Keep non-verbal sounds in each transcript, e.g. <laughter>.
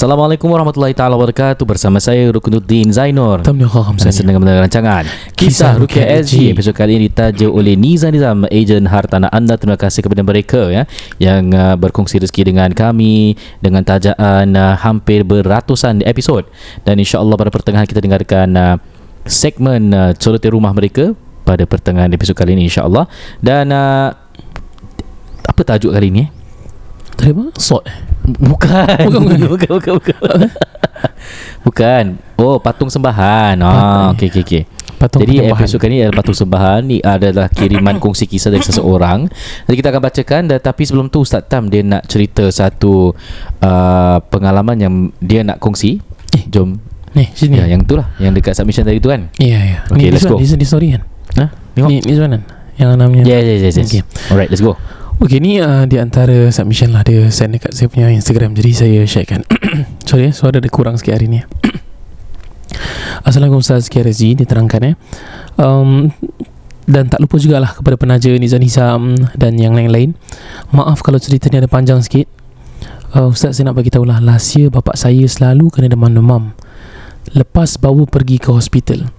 Assalamualaikum warahmatullahi taala wabarakatuh bersama saya Rukunuddin Zainur. Tam ni kau Dan sedang mendengar rancangan Kisah Rukia SG Episod kali ini ditaja oleh Nizam Nizam Ejen hartanah anda Terima kasih kepada mereka ya Yang uh, berkongsi rezeki dengan kami Dengan tajaan uh, hampir beratusan episod Dan insyaAllah pada pertengahan kita dengarkan uh, Segmen uh, Celoteh Rumah mereka Pada pertengahan episod kali ini insyaAllah Dan uh, Apa tajuk kali ini eh? Tadi apa? Sort eh? Bukan Bukan, bukan. <laughs> bukan, bukan, bukan. bukan. Oh, patung sembahan. Ah, okey okey okey. Patung Jadi penyembahan. episod kali ni adalah patung sembahan Ni adalah kiriman <coughs> kongsi kisah dari seseorang Jadi kita akan bacakan dan, Tapi sebelum tu Ustaz Tam Dia nak cerita satu uh, Pengalaman yang dia nak kongsi Eh. Jom Ni sini Ya yang tu lah Yang dekat submission tadi tu kan Ya ya Okay, Ni let's this go. one, This, this story kan Ha? Ni, ni mana Yang namanya Yes yes yes, yes. Okay. Alright let's go Okay ni uh, di antara submission lah Dia. Send dekat saya punya Instagram Jadi saya sharekan. <coughs> Sorry eh Suara dia kurang sikit hari ni. <coughs> Assalamualaikum Ustaz KRSG Diterangkan eh. Um, Dan tak lupa jugalah Kepada penaja Nizam Nizam Dan yang lain-lain. Maaf kalau cerita ni ada panjang sikit. Uh, Ustaz saya nak bagi tahulah Last year bapak saya selalu kena demam-demam. Lepas bawa pergi ke hospital.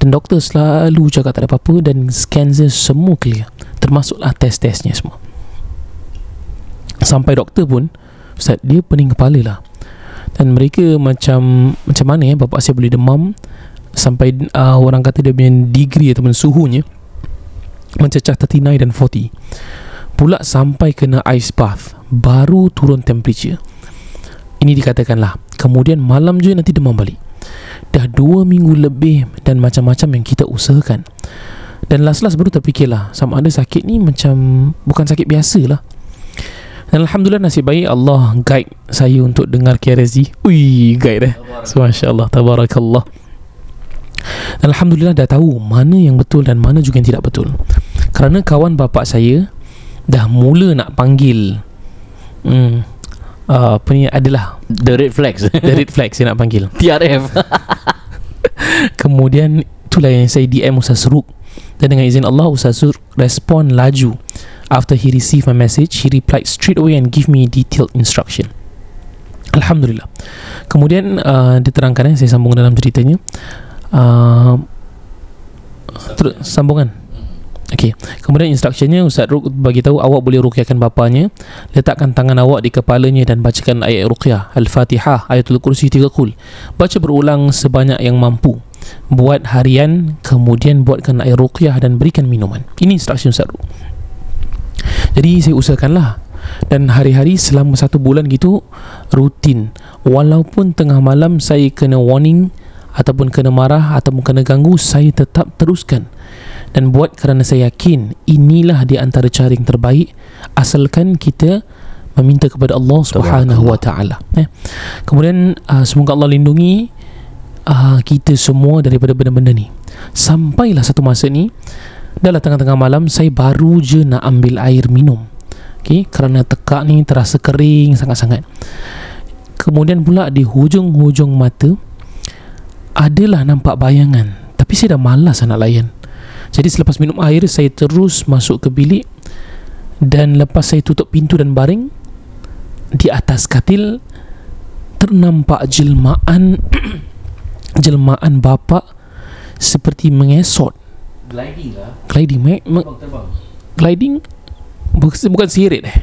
Dan doktor selalu cakap tak ada apa-apa Dan scan semua clear. Termasuklah test-testnya semua Sampai doktor pun Ustaz dia pening kepala lah. Dan mereka macam Macam mana eh Bapak saya boleh demam Sampai uh, orang kata dia punya degree Ataupun suhunya Mencecah 39 dan 40 Pula sampai kena ice bath Baru turun temperature. Ini dikatakan lah. Kemudian malam je nanti demam balik. Dah 2 minggu lebih Dan macam-macam yang kita usahakan. Dan last-last baru terfikirlah Sama ada sakit ni macam Bukan sakit biasa lah dan Alhamdulillah nasib baik Allah guide saya untuk dengar KRSG Ui guide eh. So, Masya Allah Tabarakallah. Dan Alhamdulillah dah tahu Mana yang betul dan mana juga yang tidak betul. Kerana kawan bapak saya Dah mula nak panggil hmm, uh, Apa ni adalah The red flags. The red flag saya nak panggil. <laughs> TRF <laughs> Kemudian itulah yang saya DM Ustaz Ruk dan dengan izin Allah Ustaz Ruk respon laju After he received my message He replied straight away and give me detailed instruction Alhamdulillah Kemudian uh, diterangkan eh, Saya sambung dalam ceritanya uh, Terus sambungan Okey. Kemudian instructionnya Ustaz Ruk bagi tahu awak boleh ruqyahkan bapanya, letakkan tangan awak di kepalanya dan bacakan ayat ruqyah Al-Fatihah, Ayatul Kursi tiga kul. Baca berulang sebanyak yang mampu. Buat harian, kemudian buatkan air ruqyah dan berikan minuman. Ini instruction Ustaz Ruk. Jadi saya usahakanlah. Dan hari-hari selama satu bulan gitu rutin. Walaupun tengah malam saya kena warning ataupun kena marah ataupun kena ganggu saya tetap teruskan. Dan buat kerana saya yakin inilah di antara cara yang terbaik asalkan kita meminta kepada Allah Subhanahu wa taala. Eh. kemudian uh, semoga Allah lindungi uh, kita semua daripada benda-benda ni. Sampailah satu masa ni Dalam tengah-tengah malam Saya baru je nak ambil air minum. Okay? Kerana tekak ni terasa kering sangat-sangat. Kemudian pula di hujung-hujung mata Adalah nampak bayangan. Tapi saya dah malas nak layan. Jadi selepas minum air Saya terus masuk ke bilik Dan lepas saya tutup pintu dan baring Di atas katil Ternampak jelmaan <clears throat> Jelmaan bapa Seperti mengesot Gliding lah. Gliding me, me, terbang Gliding? Bukan, bukan sirit eh.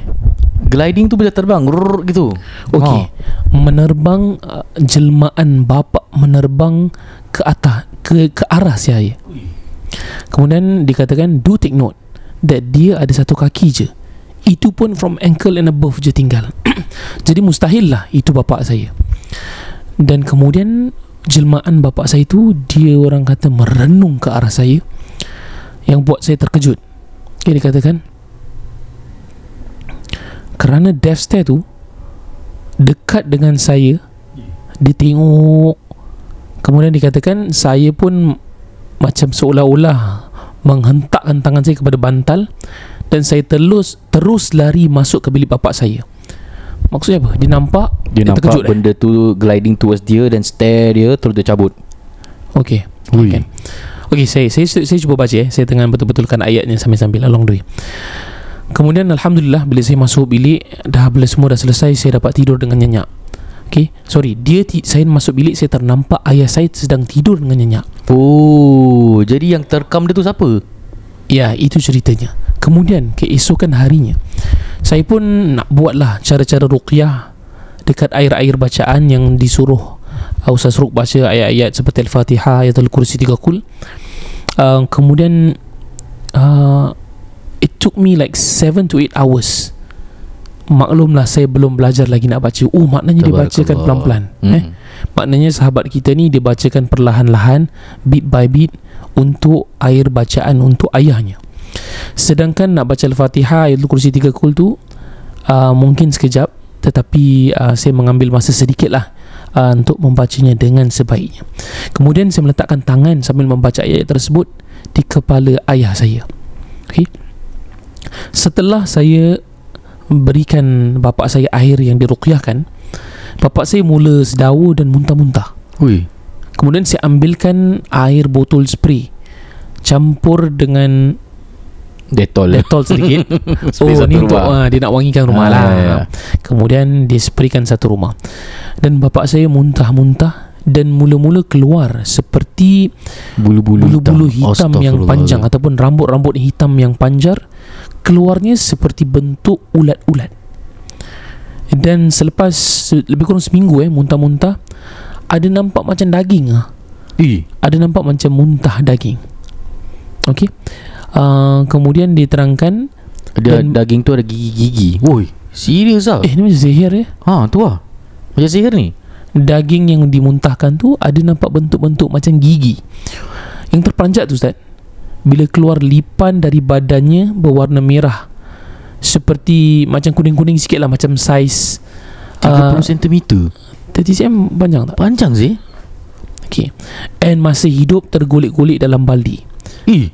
Gliding tu bila terbang Rrrr, gitu. Okey. Menerbang uh, Jelmaan bapa Menerbang Ke atas Ke, ke arah saya Kemudian dikatakan Do take note That dia ada satu kaki je. Itu pun from ankle and above je tinggal. <clears throat> Jadi mustahil lah Itu bapak saya. Dan kemudian Jelmaan bapak saya tu Dia orang kata merenung ke arah saya Yang buat saya terkejut Okay dia katakan Kerana death stare tu Dekat dengan saya Dia tengok Kemudian dikatakan Saya pun Macam seolah-olah Menghentakkan tangan saya kepada bantal Dan saya terus Terus lari masuk ke bilik bapak saya Maksudnya apa? Dia nampak Dia nampak terkejut, eh? benda tu gliding towards dia dan stare dia terus dia cabut. Okey. Ui. Kan? Okey, saya, saya saya cuba baca eh. Saya tengah betul-betulkan ayatnya sambil-sambil along the way. Kemudian alhamdulillah bila saya masuk bilik dah bila semua dah selesai saya dapat tidur dengan nyenyak. Okey, sorry. Dia ti- saya masuk bilik saya ternampak ayah saya sedang tidur dengan nyenyak. Oh, jadi yang terkam dia tu siapa? Ya, itu ceritanya. Kemudian keesokan harinya saya pun nak buatlah cara-cara ruqyah dekat air-air bacaan yang disuruh uh, Ustaz Ruk baca ayat-ayat seperti Al-Fatihah, Ayatul Kursi tiga kul. Uh, kemudian uh, it took me like 7 to 8 hours. Maklumlah saya belum belajar lagi nak baca. Oh, maknanya dia bacakan pelan-pelan. Hmm. Eh? Maknanya sahabat kita ni dia bacakan perlahan-lahan bit by bit untuk air bacaan untuk ayahnya. Sedangkan nak baca Al-Fatihah Ayatul Kursi tiga kul tu uh, mungkin sekejap tetapi uh, saya mengambil masa sedikit lah uh, untuk membacanya dengan sebaiknya. Kemudian saya meletakkan tangan sambil membaca ayat tersebut di kepala ayah saya. Okey. Setelah saya berikan bapak saya air yang diruqyahkan, bapak saya mula sedawa dan muntah-muntah. Ui. Kemudian saya ambilkan air botol spray campur dengan Detol. Dettol sedikit. <laughs> Oh ni untuk uh, Dia nak wangikan rumah Ah, lah. Ya, ya. Kemudian dia spraykan satu rumah. Dan bapak saya muntah-muntah Dan mula-mula keluar Seperti Bulu-bulu Bulu-bulu hitam, yang Astaghfirullah. panjang Ataupun rambut-rambut hitam yang panjar Keluarnya seperti bentuk ulat-ulat. Dan selepas se- Lebih kurang seminggu eh Muntah-muntah Ada nampak macam daging ah. Eh, Ada nampak macam muntah daging. Okey uh, Kemudian diterangkan dia Dan- daging tu ada gigi-gigi. Woi, serius ah? Eh ni macam sihir eh Ha, tu ah. Macam sihir ni. daging yang dimuntahkan tu ada nampak bentuk-bentuk macam gigi. Yang terperanjat tu Ustaz. Bila keluar lipan dari badannya berwarna merah. Seperti macam kuning-kuning sikit lah macam saiz 30 uh, cm. 30 cm panjang tak? Panjang sih. Okay. And masih hidup tergolek-golek dalam baldi. Eh,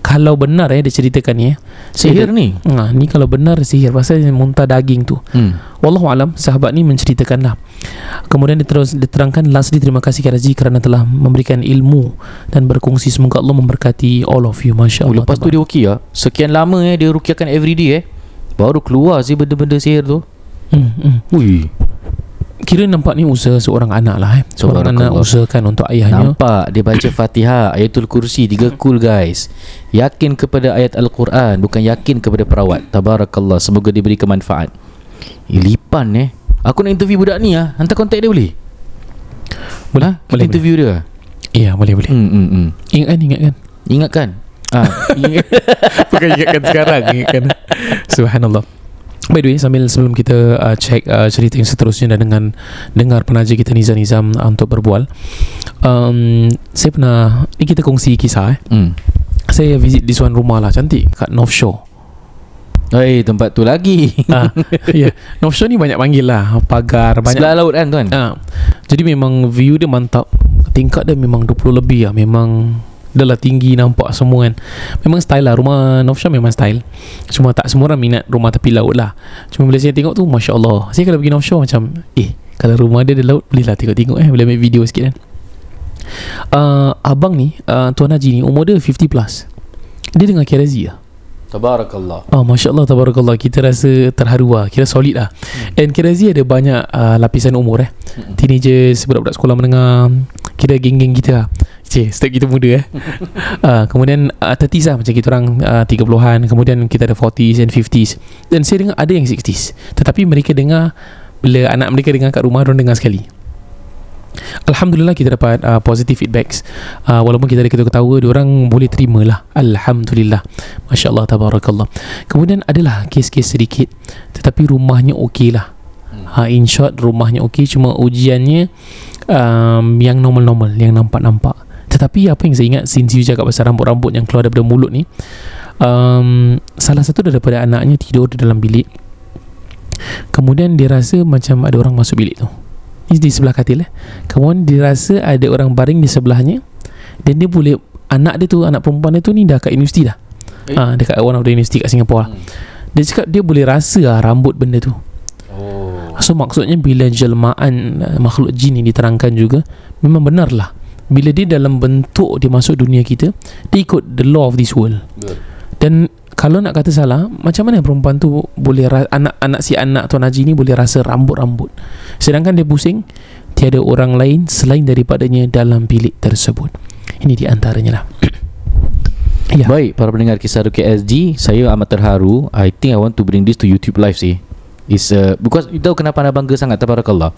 Kalau benar eh dia ceritakan ni eh. sihir ni. Ha, ni kalau benar sihir pasal muntah daging tu. Hmm. Wallahu alam sahabat ni menceritakan lah. Kemudian dia terus diterangkan lastly terima kasih Karazi kerana telah memberikan ilmu dan berkongsi semoga Allah memberkati all of you Oh, masya-Allah. lepas tu dia okey ah. Sekian lama eh dia rukiahkan everyday eh. Baru keluar sih benda-benda sihir tu. hmm, hmm. Ui. Kira nampak ni usaha seorang anak lah eh. Seorang anak usahakan untuk ayahnya. Nampak dia baca <coughs> Fatihah, Ayatul Kursi, tiga cool guys. Yakin kepada ayat Al-Quran, bukan yakin kepada perawat. Tabarakallah, semoga diberi kemanfaat. Lipan eh. Aku nak interview budak ni ah. Hantar kontak dia boleh? Boleh, Ha? Boleh, interview dia. Ya, boleh boleh. Hmm, hmm, hmm. Ingatkan ingatkan. <laughs> Ingatkan. Ah, ingat. Bukan ingatkan sekarang, ingatkan. <laughs> Subhanallah. By the way, sambil sebelum kita uh, check uh, cerita yang seterusnya dan dengan dengar penaja kita Nizam Nizam uh, untuk berbual, um, saya pernah ni kita kongsi kisah eh. Hmm. Saya visit di sebuah rumah lah cantik kat North Shore. Eh, tempat tu lagi. ah, <laughs> ya, yeah. North Shore ni banyak panggil lah pagar banyak. Sebelah laut kan tuan? Ah, jadi memang view dia mantap. Tingkat dia memang 20 lebih lah. Memang dah lah tinggi nampak semua kan. Memang style lah rumah North Shore memang style. Cuma tak semua orang minat rumah tepi laut lah. Cuma bila saya tengok tu Masya Allah. Saya kalau pergi North Shore macam eh kalau rumah dia di laut boleh lah tengok-tengok eh boleh ambil video sikit kan. Uh, abang ni uh, Tuan Haji ni umur dia 50 plus. Dia dengar Kirazi lah. Tabarakallah. Oh Masya Allah Tabarakallah Kita rasa terharu lah Kira solid lah hmm. And Kirazi ada banyak uh, Lapisan umur eh Hmm. Teenagers Budak-budak sekolah menengah Kira geng-geng kita lah Cik Step kita muda eh. Uh, <laughs> Kemudian uh, 30s lah Macam kita orang uh, 30-an Kemudian kita ada 40s and 50s Dan saya dengar ada yang 60s Tetapi mereka dengar Bila anak mereka dengar kat rumah Mereka dengar sekali. Alhamdulillah kita dapat uh, positive feedbacks. Uh, Walaupun kita ada ketawa-ketawa Diorang boleh terima lah. Alhamdulillah. Masya Allah Tabarakallah. Kemudian adalah kes-kes sedikit. Tetapi rumahnya okey lah. Ha, In short rumahnya okey. Cuma ujiannya um, Yang normal-normal Yang nampak-nampak Tetapi apa yang saya ingat Since you cakap pasal rambut-rambut Yang keluar daripada mulut ni um, Salah satu daripada anaknya Tidur di dalam bilik Kemudian dia rasa Macam ada orang masuk bilik tu Ini di sebelah katil eh. Kemudian dia rasa Ada orang baring di sebelahnya Dan dia boleh Anak dia tu Anak perempuan dia tu ni Dah kat universiti dah Eh? ha, Dekat one of the university Kat Singapore lah Hmm. Dia cakap dia boleh rasa lah Rambut benda tu Oh. So maksudnya bila jelmaan uh, makhluk jin ni diterangkan juga memang benar lah. Bila dia dalam bentuk dia masuk dunia kita, dia ikut the law of this world. Betul. Dan kalau nak kata salah, macam mana perempuan tu boleh ra- anak-anak si anak Tuan Haji ni boleh rasa rambut-rambut. Sedangkan dia pusing, tiada orang lain selain daripadanya dalam bilik tersebut. Ini di antaranya lah. <clears throat> ya. Baik, para pendengar kisah Rukia SG, saya amat terharu. I think I want to bring this to YouTube live sih. Is uh, because you tahu kenapa anda bangga sangat tabarakallah.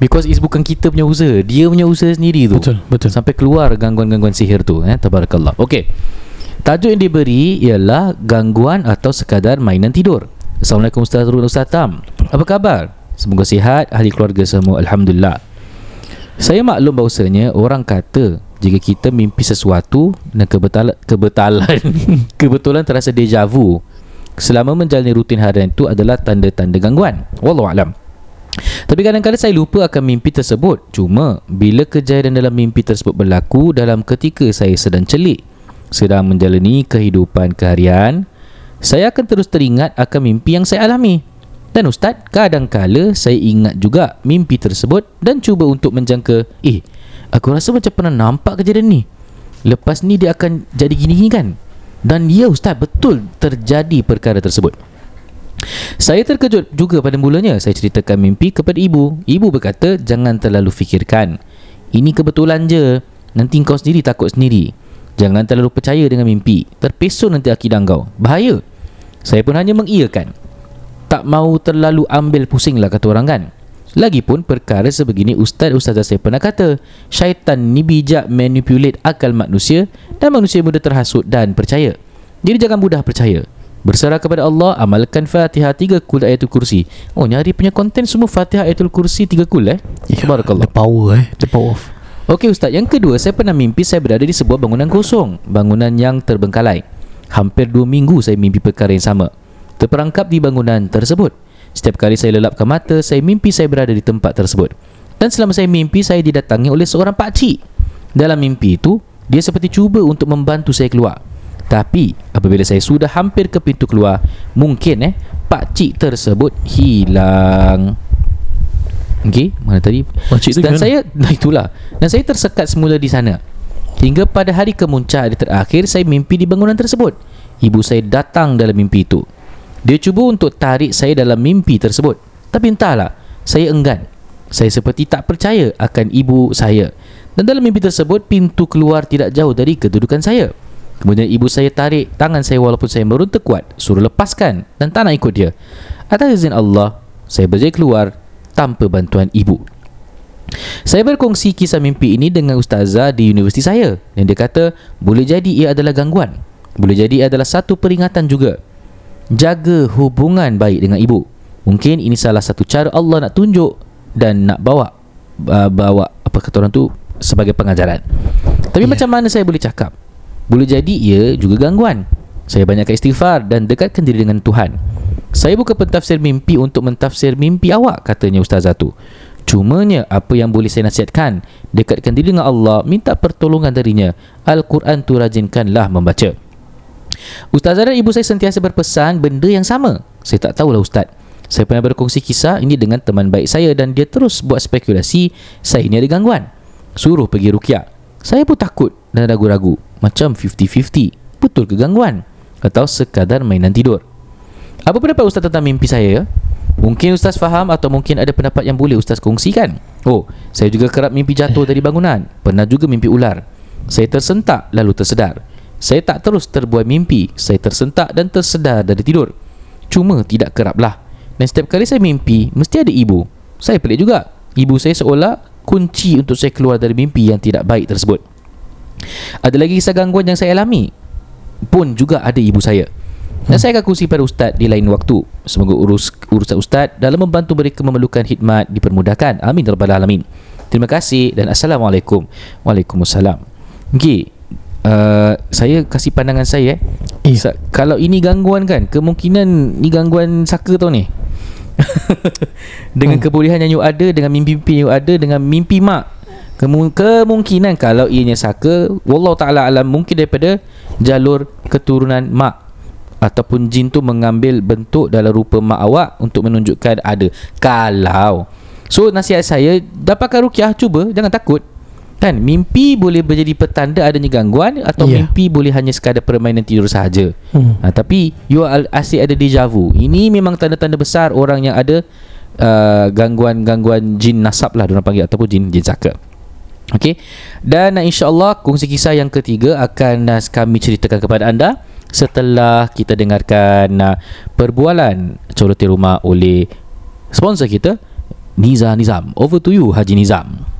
Because is bukan kita punya usaha, dia punya usaha sendiri tu. Betul, betul. Sampai keluar gangguan-gangguan sihir tu eh tabarakallah. Okey. Tajuk yang diberi ialah gangguan atau sekadar mainan tidur. Assalamualaikum Ustaz Rul Ustaz Tam. Apa khabar? Semoga sihat, ahli keluarga semua alhamdulillah. Saya maklum bahawasanya orang kata jika kita mimpi sesuatu dan kebetulan kebetulan <laughs> kebetulan terasa deja vu selama menjalani rutin harian itu adalah tanda-tanda gangguan. Wallahu alam. Tapi kadang-kadang saya lupa akan mimpi tersebut. Cuma bila kejadian dalam mimpi tersebut berlaku dalam ketika saya sedang celik, sedang menjalani kehidupan keharian, saya akan terus teringat akan mimpi yang saya alami. Dan ustaz, kadang-kala saya ingat juga mimpi tersebut dan cuba untuk menjangka, eh, aku rasa macam pernah nampak kejadian ni. Lepas ni dia akan jadi gini-gini kan? Dan ya ustaz, betul terjadi perkara tersebut. Saya terkejut juga pada mulanya saya ceritakan mimpi kepada ibu. Ibu berkata, jangan terlalu fikirkan. Ini kebetulan je. Nanti kau sendiri takut sendiri. Jangan terlalu percaya dengan mimpi. Terpesun nanti akidah kau. Bahaya. Saya pun hanya mengiyakan. Tak mau terlalu ambil pusing lah kata orang kan. Lagipun perkara sebegini ustaz-ustazah saya pernah kata Syaitan ni bijak manipulate akal manusia Dan manusia mudah terhasut dan percaya Jadi jangan mudah percaya Berserah kepada Allah Amalkan Fatihah tiga kul ayatul kursi Oh ni hari punya konten semua Fatihah ayatul kursi tiga kul eh Ya, Barakallah The power eh. The power of. Okey Ustaz, yang kedua saya pernah mimpi saya berada di sebuah bangunan kosong, bangunan yang terbengkalai. Hampir dua minggu saya mimpi perkara yang sama. Terperangkap di bangunan tersebut. Setiap kali saya lelapkan mata, saya mimpi saya berada di tempat tersebut. Dan selama saya mimpi, saya didatangi oleh seorang pakcik. Dalam mimpi itu, dia seperti cuba untuk membantu saya keluar. Tapi, apabila saya sudah hampir ke pintu keluar, mungkin eh, pakcik tersebut hilang. Okey, mana tadi? Pakcik tu Dan saya Nah itulah. Dan saya tersekat semula di sana. Hingga pada hari kemuncak hari terakhir Saya mimpi di bangunan tersebut. Ibu saya datang dalam mimpi itu. Dia cuba untuk tarik saya dalam mimpi tersebut. Tapi entahlah Saya enggan. Saya seperti tak percaya akan ibu saya. Dan dalam mimpi tersebut Pintu keluar tidak jauh dari kedudukan saya Kemudian ibu saya tarik tangan saya walaupun saya meronta kuat Suruh lepaskan dan tak nak ikut dia Atas izin Allah Saya berjaya keluar tanpa bantuan ibu saya berkongsi kisah mimpi ini dengan ustazah di universiti saya dan dia kata boleh jadi ia adalah gangguan. Boleh jadi ia adalah satu peringatan juga. Jaga hubungan baik dengan ibu. Mungkin ini salah satu cara Allah nak tunjuk dan nak bawa uh, bawa apa kata orang tu sebagai pengajaran. Tapi Ya. macam mana saya boleh cakap? Boleh jadi ia juga gangguan. Saya banyakkan istighfar dan dekatkan diri dengan Tuhan. Saya bukan pentafsir mimpi untuk mentafsir mimpi awak katanya ustazah tu. Cumanya apa yang boleh saya nasihatkan? Dekatkan diri dengan Allah Minta pertolongan darinya. Al-Quran tu rajinkanlah membaca. Ustazah dan ibu saya sentiasa berpesan Benda yang sama. Saya tak tahulah Ustaz. Saya pernah berkongsi kisah ini dengan teman baik saya Dan dia terus buat spekulasi Saya ini ada gangguan. Suruh pergi rukyah Saya pun takut dan ragu-ragu Macam 50-50 Betul ke gangguan? Atau sekadar mainan tidur Apa pendapat Ustaz tentang mimpi saya? Mungkin Ustaz faham atau mungkin ada pendapat yang boleh Ustaz kongsikan. Oh, saya juga kerap mimpi jatuh dari bangunan. Pernah juga mimpi ular. Saya tersentak lalu tersedar. Saya tak terus terbuai mimpi. Saya tersentak dan tersedar dari tidur. Cuma tidak keraplah. Dan setiap kali saya mimpi, mesti ada ibu. Saya pelik juga. Ibu saya seolah kunci untuk saya keluar dari mimpi yang tidak baik tersebut. Ada lagi kisah gangguan yang saya alami pun juga ada ibu saya. Dan saya akan kongsi pada ustaz di lain waktu. Semoga urus urusan ustaz dalam membantu mereka memerlukan khidmat dipermudahkan. Amin ya rabbal alamin. Terima kasih dan assalamualaikum. Waalaikumsalam. Okey. Uh, saya kasih pandangan saya eh. Eh. Sa- kalau ini gangguan kan, kemungkinan ni gangguan saka tau ni. <laughs> dengan Hmm. kebolehan yang you ada, dengan mimpi-mimpi yang you ada, dengan mimpi mak. Kemu- kemungkinan kalau ianya saka, wallahu taala alam mungkin daripada jalur keturunan mak ataupun jin tu mengambil bentuk dalam rupa mak awak untuk menunjukkan ada. Kalau So nasihat saya Dapatkan rukiah Cuba Jangan takut Kan Mimpi boleh menjadi petanda Adanya gangguan Atau Ya. mimpi boleh hanya sekadar Permainan tidur sahaja Hmm. ha, Tapi You al- asyik ada deja vu Ini memang tanda-tanda besar Orang yang ada uh, Gangguan-gangguan Jin nasab lah Diorang panggil Ataupun jin, jin saka Okey. Dan insyaAllah Kongsi kisah yang ketiga Akan uh, kami ceritakan kepada anda Setelah kita dengarkan uh, Perbualan Coroti Rumah oleh Sponsor kita Niza Nizam. Over to you Haji Nizam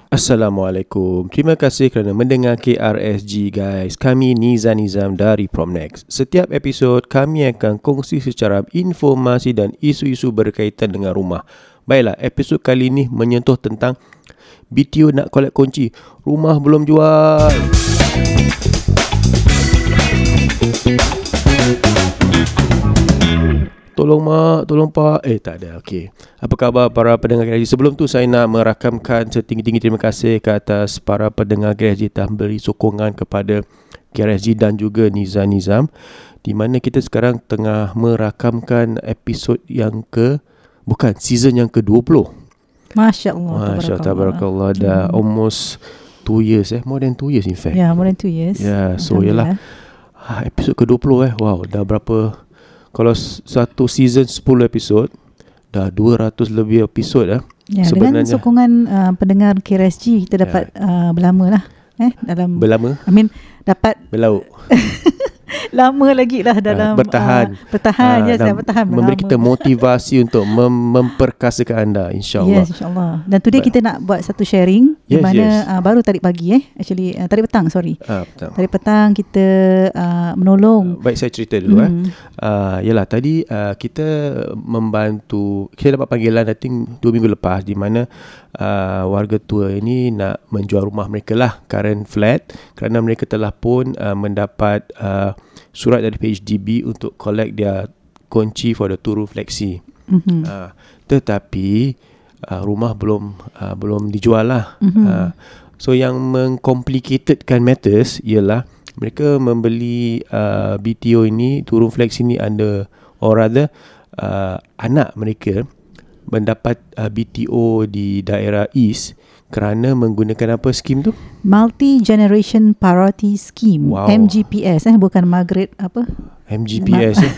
Assalamualaikum. Terima kasih kerana mendengar KRSG guys. Kami Niza Nizam dari Promnex. Setiap episod kami akan kongsi secara informasi dan isu-isu berkaitan dengan rumah. Baiklah, episod kali ini menyentuh tentang BTO nak collect kunci. Rumah belum jual. Tolong mak, tolong pak. Eh tak ada, okey. Apa khabar para pendengar GRG? Sebelum tu saya nak merakamkan setinggi-tinggi terima kasih ke atas para pendengar GRG telah beri sokongan kepada GRSG dan juga Nizam Nizam di mana kita sekarang tengah merakamkan episod yang ke bukan season yang ke-20. Masya Allah. Masya Allah tabarakallah dah almost 2 years eh, more than 2 years in fact. Ya, more than two years. Ya, so yalah. Ah, episod ke-20 eh. Wow, dah berapa kalau satu season 10 episod dah 200 lebih episod eh. Ya, dengan Sebenarnya- sokongan uh, pendengar KRSG kita dapat uh, berlama lah. Eh, dalam Berlama, I mean dapat berlaut. <laughs> <laughs> lama lagi lah dalam bertahan. uh, bertahan Ah, yes, dan saya bertahan Memberi berlama. kita motivasi untuk mem- memperkasakan anda insya-Allah. Yes, insyaAllah. Dan today Baik. kita nak buat satu sharing di Yes, mana yes. Uh, baru tadi pagi eh. Actually, uh, tadi petang, sorry. Ah, betul. Tadi petang kita uh, menolong. Baik saya cerita dulu eh. Hmm. Uh, yalah tadi uh, kita membantu kita dapat panggilan I think 2 minggu lepas di mana uh, warga tua ini nak menjual rumah mereka lah current flat kerana mereka telah pun uh, mendapat uh, surat dari PHDB untuk collect their kunci for the two room flexi. Mhm. Uh, tetapi uh, rumah belum uh, belum dijual lah. Mhm. Uh, so yang mengcomplicatedkan matters ialah mereka membeli uh, BTO ini two room flex ini under or rather uh, anak mereka mendapat uh, BTO di daerah East kerana menggunakan apa skim tu? Multi Generation Priority Scheme Wow. MGPS eh bukan Margaret apa MGPS eh.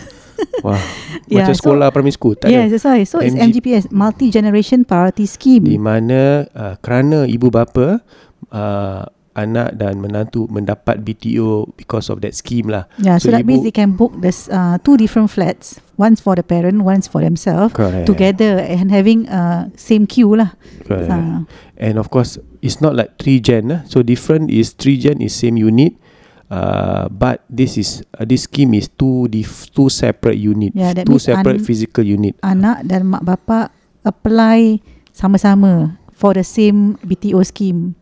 Wah, <laughs> Yeah, macam so- sekolah primary school tak yes ada. that's why so it's MG MGPS Multi Generation Priority Scheme Di mana uh, kerana ibu bapa uh, anak dan menantu mendapat BTO because of that scheme lah. Yeah, so, So that ibu- means they can book this uh, two different flats, one's for the parent, one's for themselves, Correct. together and having uh, same queue lah. Correct. Uh, And of course, it's not like three gen. Eh? So different is three gen is same unit, uh, but this is uh, this scheme is two dif- two separate unit, Yeah, two separate un- physical unit. anak dan mak bapak apply sama-sama for the same BTO scheme.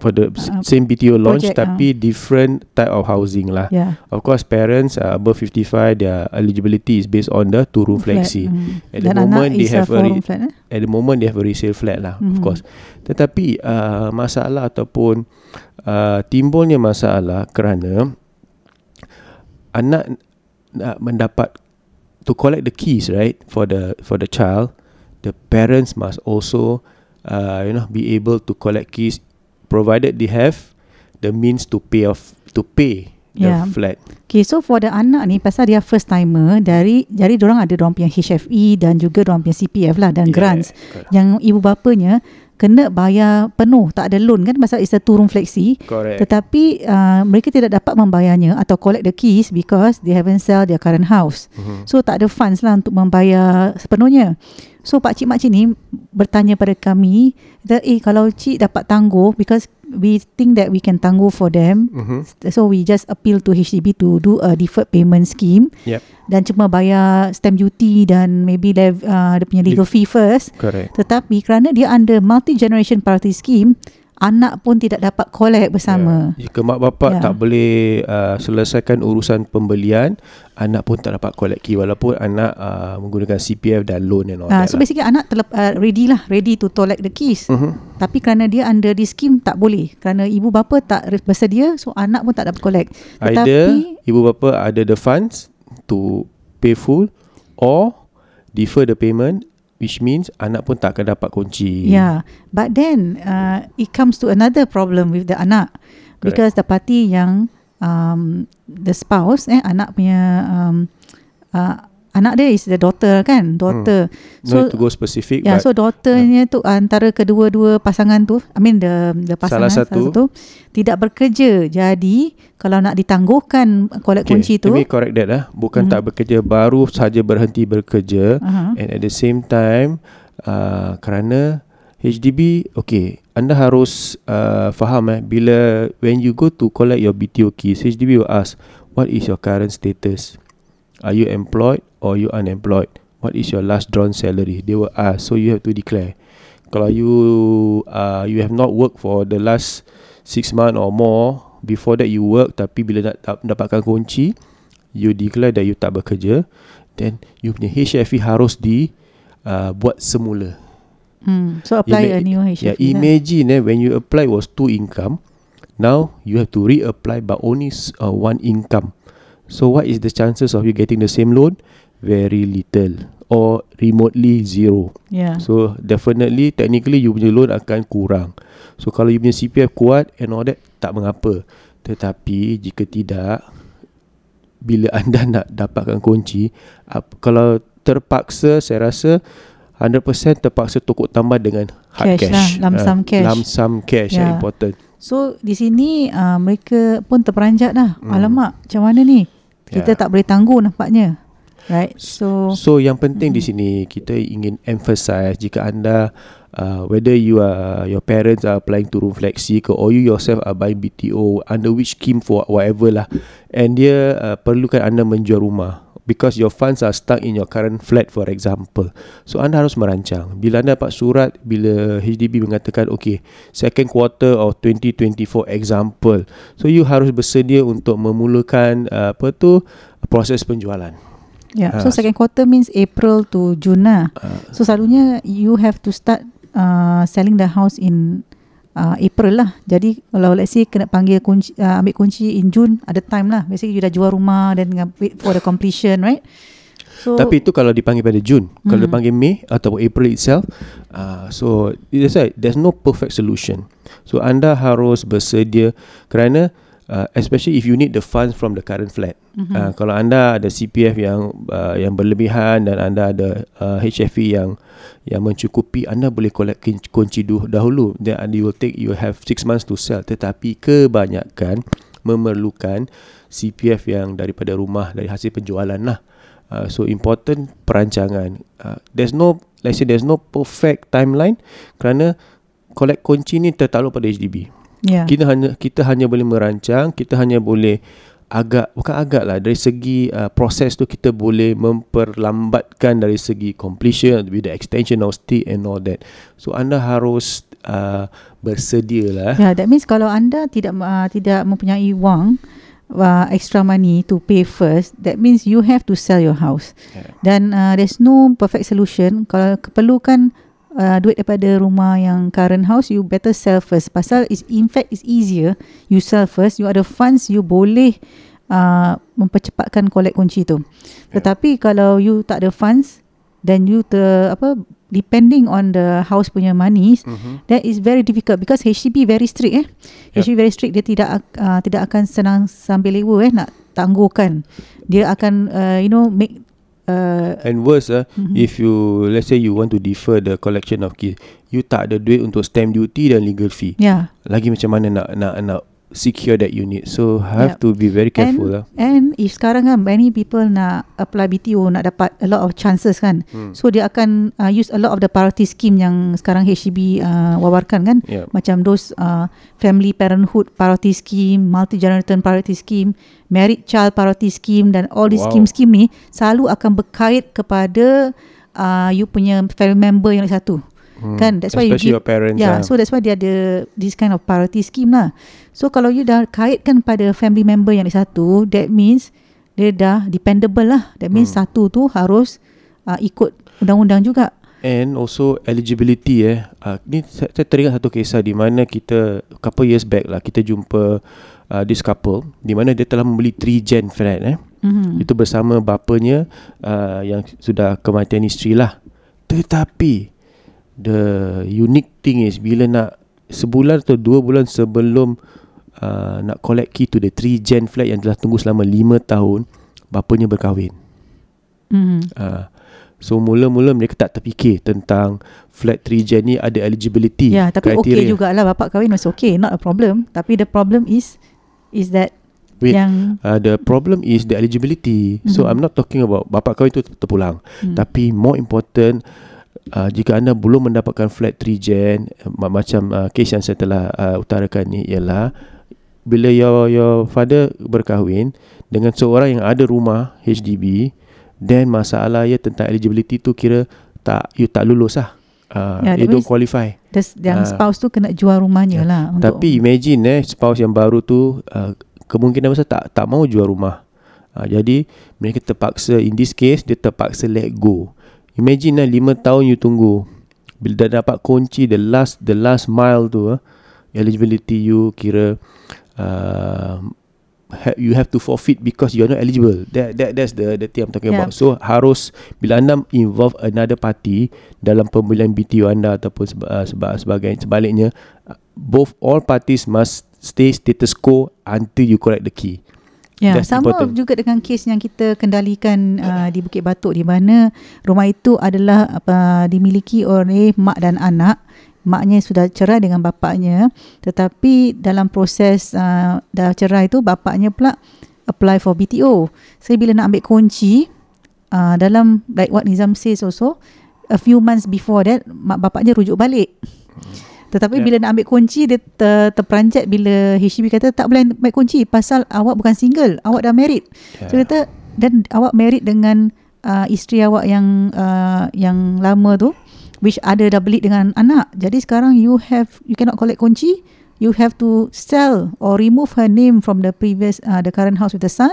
For the Uh, same BTO launch project, tapi different type of housing lah. Yeah. Of course, parents uh, above 55, their eligibility is based on the two room flexi. mm. At the moment, they have a re- flat. Eh? At the moment, they have a resale flat lah, of Mhm. course. Tetapi uh, masalah ataupun uh, timbulnya masalah kerana anak nak mendapat to collect the keys right for the for the child, the parents must also uh, you know be able to collect keys provided they have the means to pay off to pay the Yeah. flat. Okay, so for the anak ni pasal dia first timer dari jadi orang ada orang punya HFE dan juga orang punya CPF lah dan Yeah, grants. correct. Yang ibu bapanya kena bayar penuh, tak ada loan kan pasal it's a two room flexi. Correct. Tetapi uh, mereka tidak dapat membayarnya atau collect the keys because they haven't sell their current house. Mhm. So tak ada funds lah untuk membayar sepenuhnya. So pak cik mak cik ni bertanya pada kami, kata, eh kalau cik dapat tangguh because we think that we can tangguh for them. Mhm. So we just appeal to HDB to do a deferred payment scheme Yep. dan cuma bayar stamp duty dan maybe lev, uh, dia punya legal fee first. Correct. Tetapi kerana dia under multi generation priority scheme, anak pun tidak dapat collect bersama. Ya. Jika mak bapak Ya. tak boleh uh, selesaikan urusan pembelian, anak pun tak dapat collect key walaupun anak uh, menggunakan CPF dan loan and all Ah, that. so lah. basically anak telep, uh, ready lah, ready to collect the keys. Mhm. Tapi kerana dia under this scheme tak boleh. Kerana ibu bapa tak bersedia, so anak pun tak dapat collect. Either Tetapi ibu bapa ada the funds to pay full or defer the payment which means anak pun tak akan dapat kunci. Yeah, but then uh, it comes to another problem with the anak Correct. because the party yang um, the spouse eh anak punya um, uh, anak dia is the daughter kan, daughter. No need to go specific Yeah, so daughternya tu antara kedua-dua pasangan tu, I mean the the pasangan Salah satu. satu tidak bekerja. Jadi kalau nak ditangguhkan collect okay, kunci tu, let me correct that lah. Bukan Mhm. tak bekerja baru saja berhenti bekerja uh-huh. and at the same time uh, kerana HDB okay anda harus uh, faham eh bila when you go to collect your BTO keys HDB will ask what is your current status are you employed or you unemployed what is your last drawn salary they will ask so you have to declare kalau you uh, you have not worked for the last 6 month or more before that you work tapi bila nak dap- dapatkan kunci you declare that you tak bekerja then you punya HFE harus di uh, buat semula hmm, so apply Ima- a new HFE. Yeah, lah. imagine eh, when you apply was two income, now you have to reapply but only uh, one income. So what is the chances of you getting the same loan? Very little or remotely zero. Yeah. So definitely technically you punya loan akan kurang. So kalau you punya CPF kuat and all that tak mengapa. Tetapi jika tidak bila <laughs> anda nak dapatkan kunci ap, kalau terpaksa saya rasa 100% terpaksa tokok tambah dengan hard Cash cash, lah, lump sum cash. lump sum cash yang Ya. important So di sini uh, mereka pun terperanjat dah. Hmm. Alamak, macam mana ni? Kita Ya. tak boleh tangguh nampaknya. Right? So So yang penting di Mm. sini kita ingin emphasize jika anda uh, whether you are your parents are applying to room flexi ke or you yourself are buying BTO under which scheme for whatever lah and dia uh, perlukan anda menjual rumah because your funds are stuck in your current flat for example. So anda harus merancang. Bila anda dapat surat bila HDB mengatakan okay second quarter of 2024 example. So you harus bersedia untuk memulakan uh, apa tu proses penjualan. Yeah. Ah, So second quarter means April to June lah. Uh, So selalunya you have to start uh, selling the house in uh, April lah. Jadi kalau let's say kena panggil kunci, uh, ambil kunci in June ada time lah. Basically you dah jual rumah dan wait for the completion, right? So Tapi itu kalau dipanggil pada Jun Kalau Hmm. dipanggil Mei Atau April itself uh, So That's why There's no perfect solution So anda harus bersedia Kerana uh, Especially if you need the funds From the current flat Mhm. uh, Kalau anda ada CPF yang uh, Yang berlebihan Dan anda ada uh, HFE yang Yang mencukupi Anda boleh collect kunci dahulu Then you will take You have 6 months to sell Tetapi kebanyakan Memerlukan CPF yang daripada rumah Dari hasil penjualan lah Uh, so important perancangan. Uh, there's no let's say there's no perfect timeline kerana collect kunci ni tertakluk pada HDB. Yeah. Kita hanya kita hanya boleh merancang, kita hanya boleh agak bukan agak lah dari segi uh, proses tu kita boleh memperlambatkan dari segi completion with the extension of stay and all that. So anda harus uh, bersedia lah. Yeah, that means kalau anda tidak uh, tidak mempunyai wang uh, extra money to pay first, that means you have to sell your house. Yeah. Dan uh, there's no perfect solution. Kalau keperlukan uh, duit daripada rumah yang current house, you better sell first. Pasal is in fact is easier you sell first. You ada funds, you boleh uh, mempercepatkan collect kunci tu. Yeah. Tetapi kalau you tak ada funds, then you ter apa depending on the house punya money Mhm. that is very difficult because HDB very strict eh Yup. HDB very strict dia tidak ak- uh, tidak akan senang sambil lewa eh nak tangguhkan dia akan uh, you know make uh, And worse ah, Mhm. if you let's say you want to defer the collection of keys, you tak ada duit untuk stamp duty dan legal fee. yeah Lagi macam mana nak nak nak secure that unit. So have Yup. to be very careful lah. and if sekarang kan many people nak apply BTO nak dapat a lot of chances kan Hmm. so dia akan uh, use a lot of the priority scheme yang sekarang HDB uh, wawarkan kan Yeah. macam those uh, family parenthood priority scheme, multi generation priority scheme, married child priority scheme dan all these Wow. scheme-scheme ni selalu akan berkait kepada uh, you punya family member yang satu. Hmm. Kan that's why you Especially give your parents. Yeah, ah. so that's why dia ada this kind of priority scheme lah. So kalau you dah kaitkan pada family member yang satu, that means dia dah dependable lah. That means Hmm. satu tu harus uh, ikut undang-undang juga. And also eligibility eh. Uh, ni saya, saya teringat satu kisah di mana kita couple years back lah kita jumpa uh, this couple di mana dia telah membeli 3 gen flat eh. Mm-hmm. Itu bersama bapanya uh, yang sudah kematian isteri lah. Tetapi the unique thing is bila nak sebulan atau dua bulan sebelum uh, nak collect key to the 3 gen flat yang telah tunggu selama 5 tahun, bapanya berkahwin. Mm-hmm. Uh, so mula-mula mereka tak terfikir tentang flat 3 gen ni ada eligibility Ya, tapi okey jugalah bapak kahwin masih okey, not a problem. Tapi the problem is is that Wait. yang Uh, the problem is the eligibility. So Mhm. I'm not talking about bapa kahwin tu terpulang. hmm. Tapi more important uh, jika anda belum mendapatkan flat 3 gen uh, ma- macam uh, kes yang saya telah uh, utarakan ni ialah bila your your father berkahwin dengan seorang yang ada rumah HDB then masalah ya tentang eligibility tu kira tak you tak lulus lah. Uh, Ya, you don't qualify. the, yang Ah. spouse tu kena jual rumahnya Ya, lah untuk Tapi imagine eh spouse yang baru tu uh, kemungkinan besar tak tak mau jual rumah. Uh, jadi mereka terpaksa in this case dia terpaksa let go. Imagine lah 5 tahun you tunggu. Bila dah dapat kunci the last the last mile tu uh, eligibility you kira uh, ha- you have to forfeit because you are not eligible. That that that's the the thing I'm talking Yeah. about. So harus bila anda involve another party dalam pembelian BTO anda ataupun seba, uh, seba, sebagainya sebaliknya both all parties must stay status quo until you collect the key. Ya, That's sama important. juga dengan kes yang kita kendalikan uh, di Bukit Batok di mana rumah itu adalah apa dimiliki oleh mak dan anak. Maknya sudah cerai dengan bapaknya, tetapi dalam proses uh, dah cerai itu bapaknya pula apply for BTO. Saya bila nak ambil kunci uh, dalam like what Nizam says also a few months before that mak bapaknya rujuk balik. Tetapi Yeah. bila nak ambil kunci dia ter, terperanjat bila HDB kata tak boleh ambil kunci pasal awak bukan single, awak dah married. So dia kata dan awak married dengan uh, isteri awak yang uh, yang lama tu which ada dah beli dengan anak. Jadi sekarang you have you cannot collect kunci, you have to sell or remove her name from the previous uh, the current house with the son.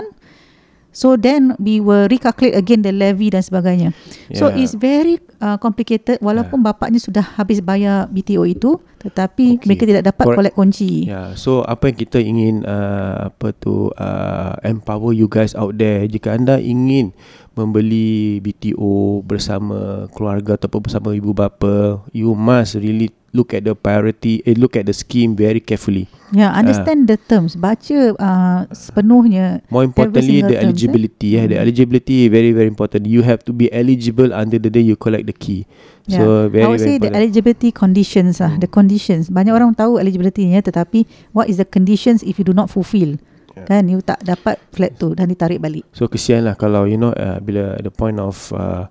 So then we will recalculate again the levy dan sebagainya. So Yeah. it's very uh, complicated walaupun bapaknya sudah habis bayar BTO itu tetapi Okay. mereka tidak dapat Correct. collect kunci. Yeah, so apa yang kita ingin uh, apa tu uh, empower you guys out there jika anda ingin membeli BTO bersama keluarga ataupun bersama ibu bapa, you must really look at the priority, eh, look at the scheme very carefully. Ya, understand the terms, baca uh, sepenuhnya. More importantly, the terms, eh? eligibility. Yeah, the Hmm. eligibility very very important. You have to be eligible until the day you collect the key. Yeah. So very I would very say the eligibility conditions lah, the conditions. Banyak orang tahu eligibility ni ya, tetapi what is the conditions if you do not fulfill? Yeah. Kan you tak dapat flat tu dan ditarik balik. So kesian lah kalau you know uh, bila the point of uh,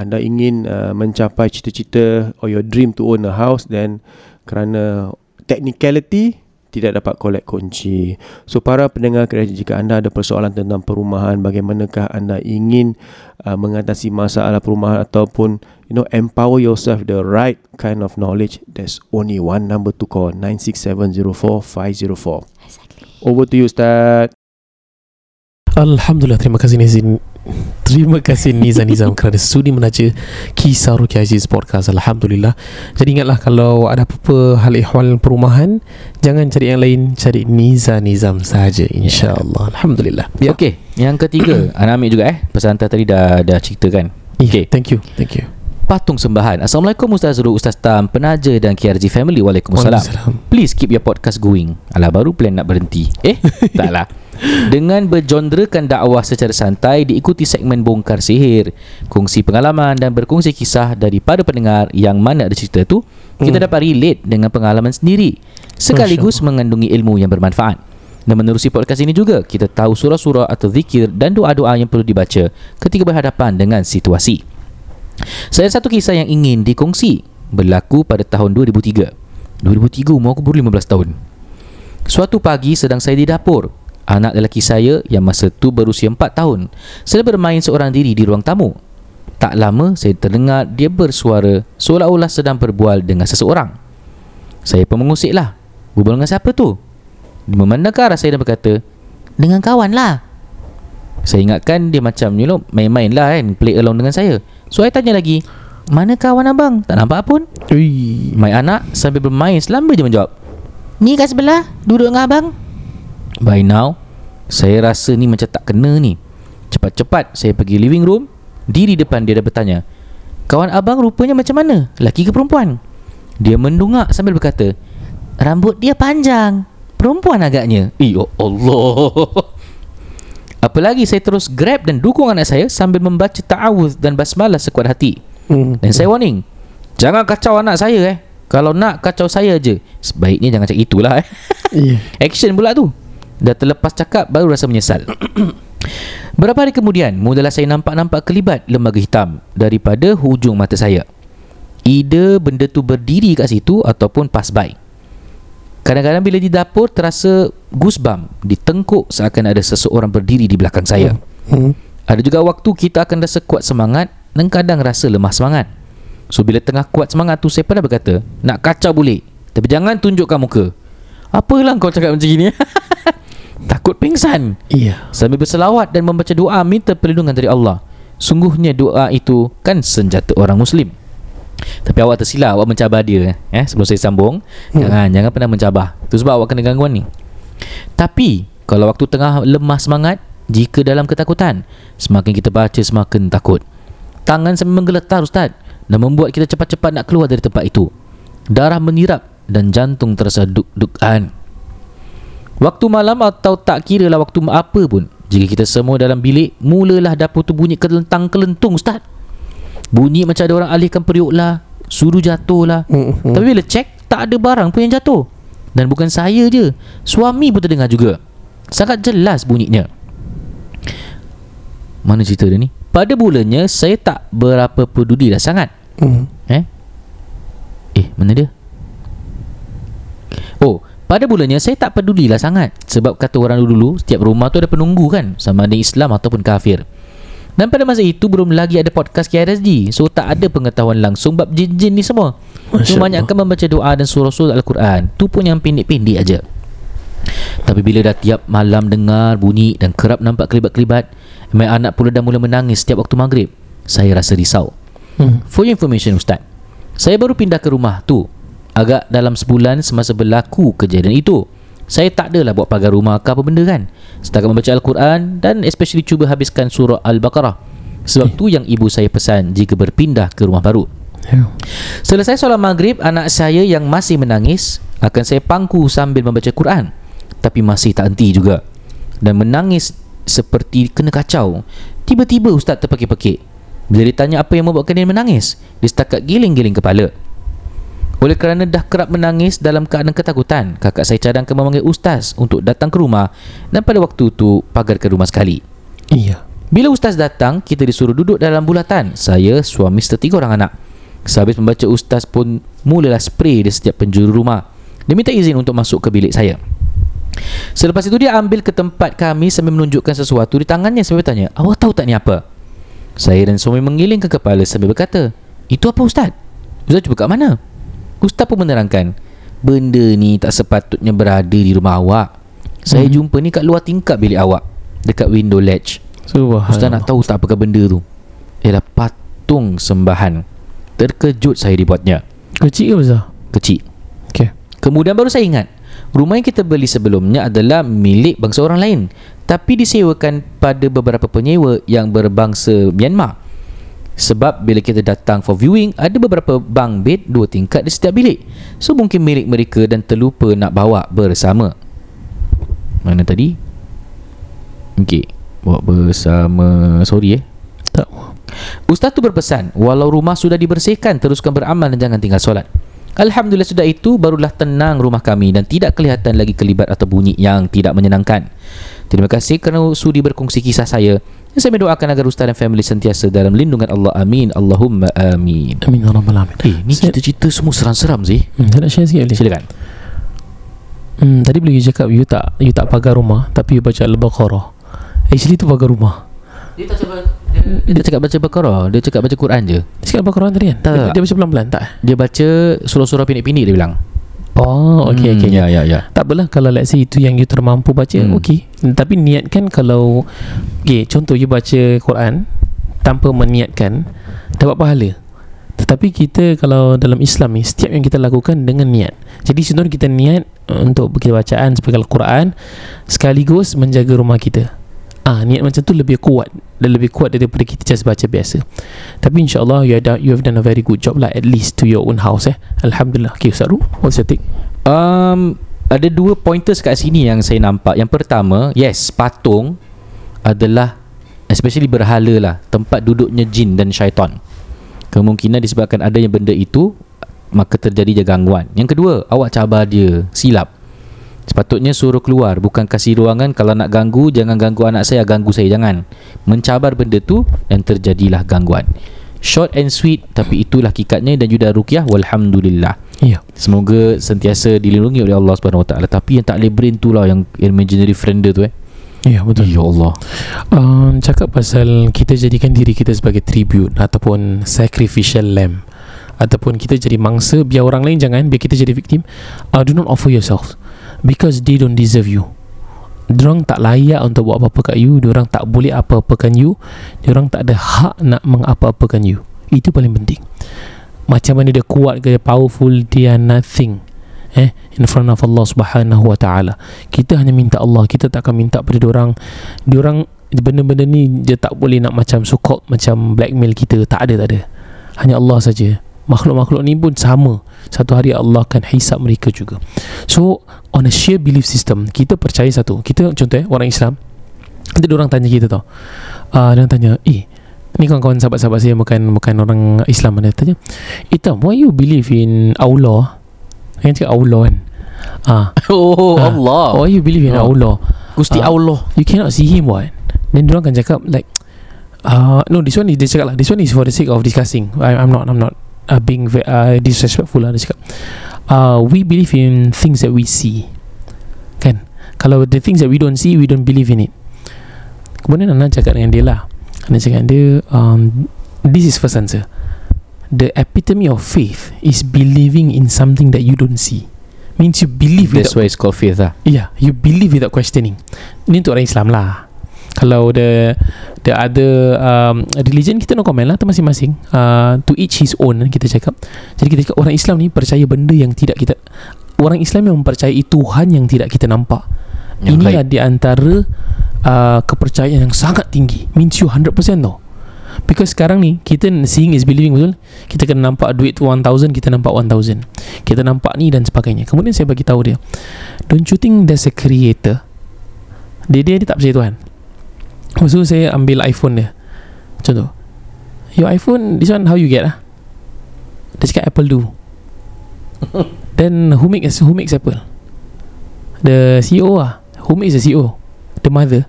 anda ingin uh, mencapai cita-cita or your dream to own a house then kerana technicality tidak dapat collect kunci. So para pendengar kreatif jika anda ada persoalan tentang perumahan bagaimanakah anda ingin uh, mengatasi masalah perumahan ataupun you know empower yourself the right kind of knowledge there's only one number to call 96704504. Over to you Ustaz. Alhamdulillah terima kasih Nizam Terima kasih Nizam Nizam kerana sudi menaja kisah Ruki Aziz podcast Alhamdulillah Jadi ingatlah kalau ada apa-apa hal ehwal perumahan Jangan cari yang lain Cari Nizam Nizam sahaja InsyaAllah Alhamdulillah Ya. Okey, yang ketiga <clears throat> Anak ambil juga eh Pesan hantar tadi dah dah ceritakan. okay. Okay. Thank you Thank you patung sembahan. Assalamualaikum Ustaz Zul, Ustaz Tam, penaja dan KRG family. Waalaikumsalam. Waalaikumsalam. Please keep your podcast going. Alah baru plan nak berhenti. Eh, <laughs> taklah. Dengan berjonderakan dakwah secara santai diikuti segmen bongkar sihir, kongsi pengalaman dan berkongsi kisah daripada pendengar yang mana ada cerita tu, kita dapat relate dengan pengalaman sendiri sekaligus mengandungi ilmu yang bermanfaat. Dan menerusi podcast ini juga, kita tahu surah-surah atau zikir dan doa-doa yang perlu dibaca ketika berhadapan dengan situasi. Saya ada satu kisah yang ingin dikongsi berlaku pada tahun 2003. 2003 umur aku baru 15 tahun. Suatu pagi sedang saya di dapur. Anak lelaki saya yang masa tu berusia 4 tahun sedang bermain seorang diri di ruang tamu. Tak lama saya terdengar dia bersuara seolah-olah sedang berbual dengan seseorang. Saya pun mengusiklah. Berbual dengan siapa tu? Dia memandang ke arah saya dan berkata, Dengan kawan lah. Saya ingatkan dia macam you know, main-main lah kan, play along dengan saya. So saya tanya lagi, Mana kawan abang? Tak nampak pun. Ui. My anak sambil bermain selamba je menjawab, Ni kat sebelah, duduk dengan abang. By now, saya rasa ni macam tak kena ni. Cepat-cepat saya pergi living room, diri depan dia dan bertanya, Kawan abang rupanya macam mana? Lelaki ke perempuan? Dia mendungak sambil berkata, Rambut dia panjang. Perempuan agaknya. Ya Allah. <laughs> Apalagi saya terus grab dan dukung anak saya sambil membaca ta'awuz dan basmalah sekuat hati. Hmm. Dan saya warning, jangan kacau anak saya eh. Kalau nak kacau saya je, sebaiknya jangan cakap itulah eh. <laughs> Action pula tu. Dah terlepas cakap baru rasa menyesal. <coughs> Berapa hari kemudian, mulalah saya nampak-nampak kelibat lembaga hitam daripada hujung mata saya. Either benda tu berdiri kat situ ataupun pass by. Kadang-kadang bila di dapur terasa goosebump di tengkuk seakan ada seseorang berdiri di belakang saya. Hmm. Ada juga waktu kita akan rasa kuat semangat dan kadang rasa lemah semangat. So bila tengah kuat semangat tu saya pernah berkata, nak kacau boleh, tapi jangan tunjukkan muka. Apalah kau cakap macam gini? <laughs> Takut pingsan. Iya. Sambil berselawat dan membaca doa minta perlindungan dari Allah. Sungguhnya doa itu kan senjata orang Muslim. Tapi awak tersilap awak mencabar dia eh sebelum saya sambung. Hmm. Jangan jangan pernah mencabar. Itu sebab awak kena gangguan ni. Tapi kalau waktu tengah lemah semangat, jika dalam ketakutan, semakin kita baca semakin takut. Tangan sambil menggeletar ustaz dan membuat kita cepat-cepat nak keluar dari tempat itu. Darah menirap dan jantung terasa duk-dukan. Waktu malam atau tak kira lah waktu apa pun Jika kita semua dalam bilik Mulalah dapur tu bunyi kelentang-kelentung Ustaz. Bunyi macam ada orang alihkan periuk lah Suruh jatuh lah. Hmm. Tapi bila cek Tak ada barang pun yang jatuh. Dan bukan saya je Suami pun terdengar juga. Sangat jelas bunyinya. Mana cerita dia ni? Pada bulannya Saya tak berapa peduli dah sangat. Hmm. Eh? Eh mana dia? Oh pada bulannya saya tak pedulilah sangat. Sebab kata orang dulu Setiap rumah tu ada penunggu kan? Sama ada Islam ataupun kafir. Dan pada masa itu Belum lagi ada podcast KRSG So tak ada pengetahuan langsung Bab jin-jin ni semua. Cuma banyakkan membaca doa dan surah-surah Al-Quran. Tu pun yang pendek-pendek aja. Tapi bila dah tiap malam dengar bunyi Dan kerap nampak kelibat-kelibat My anak pula dah mula menangis setiap waktu maghrib. Saya rasa risau. Hmm. For your information Ustaz Saya baru pindah ke rumah tu Agak dalam sebulan semasa berlaku kejadian itu. Saya tak adalah buat pagar rumah ke apa benda kan. Setakat membaca Al-Quran Dan especially cuba habiskan surah Al-Baqarah. Sebab tu yang ibu saya pesan Jika berpindah ke rumah baru. Selesai solat maghrib Anak saya yang masih menangis Akan saya pangku sambil membaca Quran. Tapi masih tak henti juga. Dan menangis seperti kena kacau. Tiba-tiba ustaz terpekik-pekik. Bila ditanya apa yang membuatkan dia menangis Dia setakat giling-giling kepala oleh kerana dah kerap menangis dalam keadaan ketakutan, kakak saya cadangkan memanggil ustaz untuk datang ke rumah dan pada waktu itu pagarkan rumah sekali. Iya. Bila ustaz datang, kita disuruh duduk dalam bulatan. Saya, suami serta tiga orang anak. Sehabis membaca ustaz pun mulalah spray di setiap penjuru rumah. Dia minta izin untuk masuk ke bilik saya. Selepas itu dia ambil ke tempat kami sambil menunjukkan sesuatu di tangannya sambil bertanya, awak tahu tak ni apa? Saya dan suami menggelingkan kepala sambil berkata, itu apa ustaz? Ustaz cuba kat mana? Ustaz pun menerangkan, benda ni tak sepatutnya berada di rumah awak. Saya Mhm. jumpa ni kat luar tingkap bilik awak, dekat window ledge. Subhanallah. Ustaz nak tahu tak apakah benda tu? Ialah patung sembahan. Terkejut saya dibuatnya. Kecil ke besar? Kecil. Okay. Kemudian baru saya ingat, rumah yang kita beli sebelumnya adalah milik bangsa orang lain. Tapi disewakan pada beberapa penyewa yang berbangsa Myanmar. Sebab bila kita datang for viewing Ada beberapa bang bed Dua tingkat di setiap bilik. So mungkin milik mereka Dan terlupa nak bawa bersama. Mana tadi? Okey Bawa bersama. Sorry eh. Tak. Ustaz tu berpesan Walau rumah sudah dibersihkan Teruskan beramal dan jangan tinggal solat. Alhamdulillah sudah itu Barulah tenang rumah kami Dan tidak kelihatan lagi kelibat atau bunyi Yang tidak menyenangkan. Terima kasih kerana sudi berkongsi kisah saya saya mendoakan agar Ustaz dan family sentiasa Dalam lindungan Allah Amin Allahumma amin Amin ya rabbal alamin. Eh ni Saya- cerita-cerita semua seram-seram sih Hmm, saya nak share sikit boleh? Silakan Hmm, tadi bila you cakap you tak you tak pagar rumah tapi you baca Al-Baqarah. Actually tu pagar rumah. Dia tak cakap dia, dia tak cakap baca Baqarah Dia cakap baca Quran je Dia cakap Al-Baqarah tadi kan? Tak, Dia, tak. dia baca pelan-pelan tak? Dia baca surah-surah pendek-pendek dia bilang Oh, okay, okay. Ya ya ya Tak apalah kalau let's say itu yang you termampu baca, Hmm. hmm. okay. Tapi niatkan kalau okay, contoh you baca Quran tanpa meniatkan dapat pahala. Tetapi kita kalau dalam Islam ni setiap yang kita lakukan dengan niat. Jadi sebenarnya kita niat uh, untuk kita bacaan sebagai Al-Quran sekaligus menjaga rumah kita. Ah, niat macam tu lebih kuat dan lebih kuat daripada kita just baca biasa. Tapi insya-Allah you have you have done a very good job lah at least to your own house eh. Alhamdulillah. Okay, Ustaz Ru, what's your take? Um, ada dua pointers kat sini yang saya nampak. Yang pertama, yes, patung adalah especially berhala lah, tempat duduknya jin dan syaitan. Kemungkinan disebabkan adanya benda itu maka terjadi je gangguan. Yang kedua, awak cabar dia, silap. Sepatutnya suruh keluar Bukan kasih ruangan Kalau nak ganggu Jangan ganggu anak saya Ganggu saya jangan Mencabar benda tu Dan terjadilah gangguan Short and sweet Tapi itulah kikatnya Dan juga rukyah Walhamdulillah Ya. Semoga sentiasa dilindungi oleh Allah Subhanahu Wa Taala. Tapi yang tak boleh brain tu lah yang imaginary friend dia tu eh. Ya, betul. Ya Allah. Um, cakap pasal kita jadikan diri kita sebagai tribute ataupun sacrificial lamb ataupun kita jadi mangsa biar orang lain jangan biar kita jadi victim uh, do not offer yourself because they don't deserve you Diorang tak layak untuk buat apa-apa kat you Diorang tak boleh apa-apakan you Diorang tak ada hak nak mengapa-apakan you Itu paling penting Macam mana dia kuat ke dia powerful Dia nothing eh in front of Allah Subhanahu wa taala. Kita hanya minta Allah, kita tak akan minta pada diorang. Diorang benda-benda ni dia tak boleh nak macam so called macam blackmail kita. Tak ada, tak ada. Hanya Allah saja. Makhluk-makhluk ni pun sama. Satu hari Allah akan hisap mereka juga. So, on a sheer belief system, kita percaya satu. Kita contoh eh, orang Islam, ada orang tanya kita tau. Uh, dia tanya, eh, ni kawan-kawan sahabat-sahabat saya bukan bukan orang Islam dia tanya, Itam, why you believe in Allah? Yang cakap Allah kan ah, <laughs> Oh Ah. Allah. Why you believe in Oh. Allah Gusti Ah. Allah. You cannot see him what Then diorang akan cakap like uh, No this one is Dia cakap lah This one is for the sake of discussing I, I'm not I'm not uh, Being ve- uh, disrespectful lah Dia cakap. Uh, We believe in Things that we see. Kan? Kalau the things that we don't see We don't believe in it. Kemudian Ana cakap dengan dia lah. Ana cakap dengan dia um, This is first answer. The epitome of faith Is believing in something that you don't see. Means you believe That's without why it's called faith lah. Yeah, you believe without questioning. Ini untuk orang Islam lah. Kalau the the other um, religion kita no comment lah, tu masing-masing. Uh, to each his own kita cakap. Jadi kita cakap orang Islam ni percaya benda yang tidak kita orang Islam yang mempercayai Tuhan yang tidak kita nampak. Yang Ini di antara uh, kepercayaan yang sangat tinggi. Means you 100% tau. Because sekarang ni kita seeing is believing betul. Kita kena nampak duit tu 1000, kita nampak 1000. Kita nampak ni dan sebagainya. Kemudian saya bagi tahu dia, don't you think there's a creator? Dia dia, dia tak percaya Tuhan. Lepas tu saya ambil iPhone dia. Contoh. Your iPhone, this one how you get lah? Dia cakap Apple do. <laughs> Then who makes who makes Apple? The CEO lah. Who makes the CEO? The mother.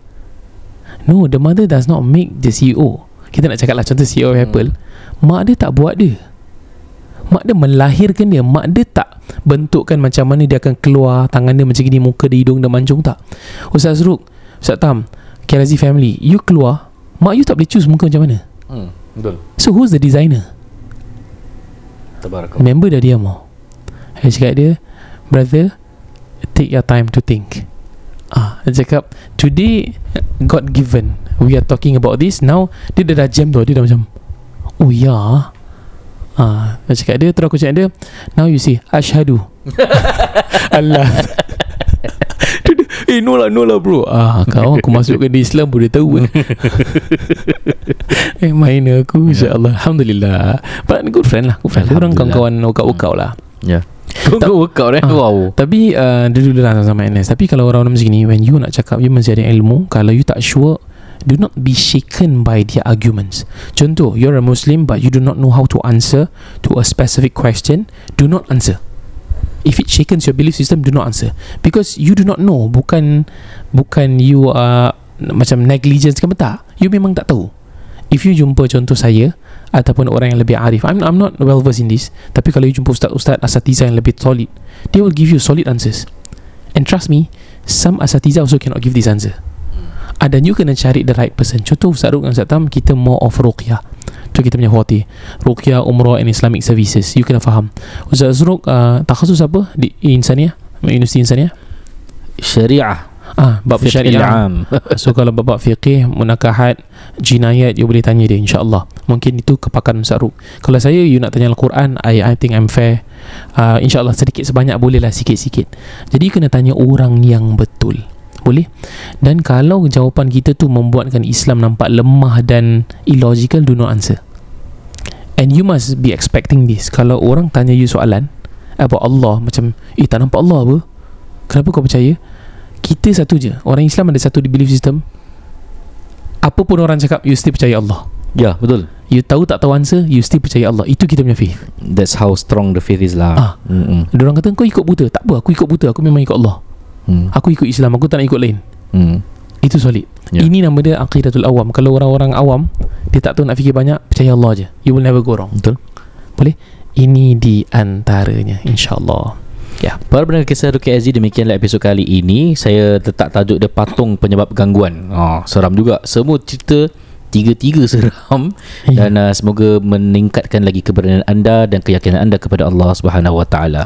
No, the mother does not make the CEO. Kita nak cakap lah contoh CEO hmm. Apple. Mak dia tak buat dia. Mak dia melahirkan dia. Mak dia tak bentukkan macam mana dia akan keluar tangan dia macam gini, muka dia, hidung dia mancung tak. Ustaz Ruk, Ustaz Tam, Kirazi family, you keluar, mak you tak boleh choose muka macam mana. Hmm, betul. So who's the designer? Tabarakallah. Member dah diam oh. Saya cakap dia Brother Take your time to think Ah, Dia cakap Today God given We are talking about this Now Dia dah dah jam tu Dia dah macam Oh ya Ah, Saya cakap dia Terus aku cakap dia Now you see Ashadu <laughs> Allah Dia- dia- Eh no lah no lah bro Ah kau aku masukkan di Islam pun dia tahu <laughs> Eh main aku InsyaAllah Alhamdulillah But good friend lah Good friend Orang Alhamdulillah. kawan-kawan Workout-workout lah Ya. Kau kau workout eh. Ah. Wow. Tapi uh, Dia dulu lah sama NS Tapi kalau orang-orang macam ni When you nak cakap You masih ada ilmu Kalau you tak sure Do not be shaken by their arguments Contoh You're a Muslim But you do not know how to answer To a specific question Do not answer If it shakens your belief system Do not answer. Because you do not know Bukan Bukan you are Macam negligence ke tak. You memang tak tahu. If you jumpa contoh saya Ataupun orang yang lebih arif I'm, I'm not well versed in this Tapi kalau you jumpa ustaz-ustaz Asatiza yang lebih solid They will give you solid answers. And trust me Some asatiza also cannot give this answer. Ah, Dan you kena cari the right person. Contoh Ustaz Ruk dan Ustaz Tam Kita more of ruqyah Tu kita punya khawati Ruqyah, Umrah and Islamic Services. You kena faham. Ustaz Ruk uh, Takhasus apa Di Insaniah Universiti Insaniah Syariah. Ah, bab syariah. <laughs> So kalau bab fikih Munakahat Jinayat You boleh tanya dia InsyaAllah. Mungkin itu kepakaran Ustaz Ruk. Kalau saya You nak tanya Al-Quran I, I think I'm fair. Uh, InsyaAllah sedikit sebanyak Boleh lah sikit-sikit. Jadi you kena tanya orang yang betul boleh. Dan kalau jawapan kita tu Membuatkan Islam nampak lemah Dan illogical Do not answer. And you must be expecting this. Kalau orang tanya you soalan About Allah Macam Eh tak nampak Allah apa? Kenapa kau percaya? Kita satu je. Orang Islam ada satu di belief system. Apa pun orang cakap You still percaya Allah. Ya, betul. You tahu tak tahu answer You still percaya Allah. Itu kita punya faith. That's how strong the faith is lah. Ah. Mm-mm. Ada orang kata kau ikut buta. Tak apa aku ikut buta. Aku memang ikut Allah Hmm. Aku ikut Islam Aku tak nak ikut lain Hmm. Itu solid Ya. Ini nama dia Aqidatul Awam Kalau orang-orang awam Dia tak tahu nak fikir banyak Percaya Allah je You will never go wrong Betul. Boleh? Ini di antaranya InsyaAllah Ya Para pendengar kisah Rukia SG Demikianlah episod kali ini Saya letak tajuk dia Patung Penyebab Gangguan oh, Seram juga Semua cerita Tiga-tiga <laughs> seram Ya. Dan uh, semoga meningkatkan lagi keberanian anda Dan keyakinan anda kepada Allah Subhanahu Wa Taala.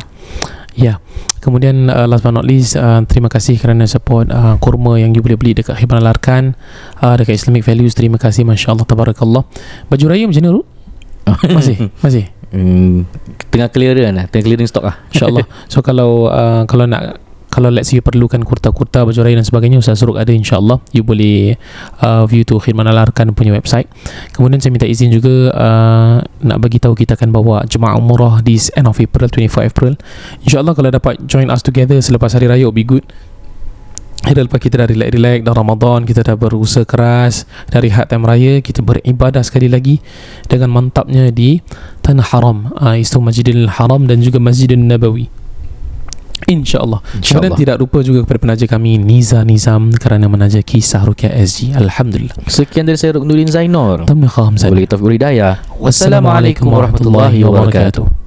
Ya. Kemudian uh, last but not least uh, terima kasih kerana support uh, kurma yang you boleh beli dekat Hiban Alarkan uh, dekat Islamic Values. Terima kasih masya-Allah tabarakallah. Baju raya macam mana Ru? <laughs> Masih, masih. Hmm, tengah clearan lah Tengah clearing stock lah Insya-Allah. <laughs> So kalau uh, kalau nak kalau let's you perlukan kurta-kurta baju raya dan sebagainya Ustaz Suruk ada insya-Allah. You boleh uh, view tu Khidmat Alarkan punya website. Kemudian saya minta izin juga uh, nak bagi tahu kita akan bawa jemaah umrah di end of April 24 April. insya-Allah kalau dapat join us together selepas hari raya will be good. Hari lepas kita dah relax-relax Dah Ramadan Kita dah berusaha keras Dari had time raya Kita beribadah sekali lagi Dengan mantapnya di Tanah Haram uh, Istu Masjidil Haram Dan juga Masjidil Nabawi InsyaAllah Kemudian InsyaAllah. tidak lupa juga kepada penaja kami Niza Nizam Kerana menaja kisah Rukia SG Alhamdulillah. Sekian dari saya Ruknuddin Zainur. Tamna kham Wabillahi taufiq wal hidayah Wassalamualaikum warahmatullahi wabarakatuh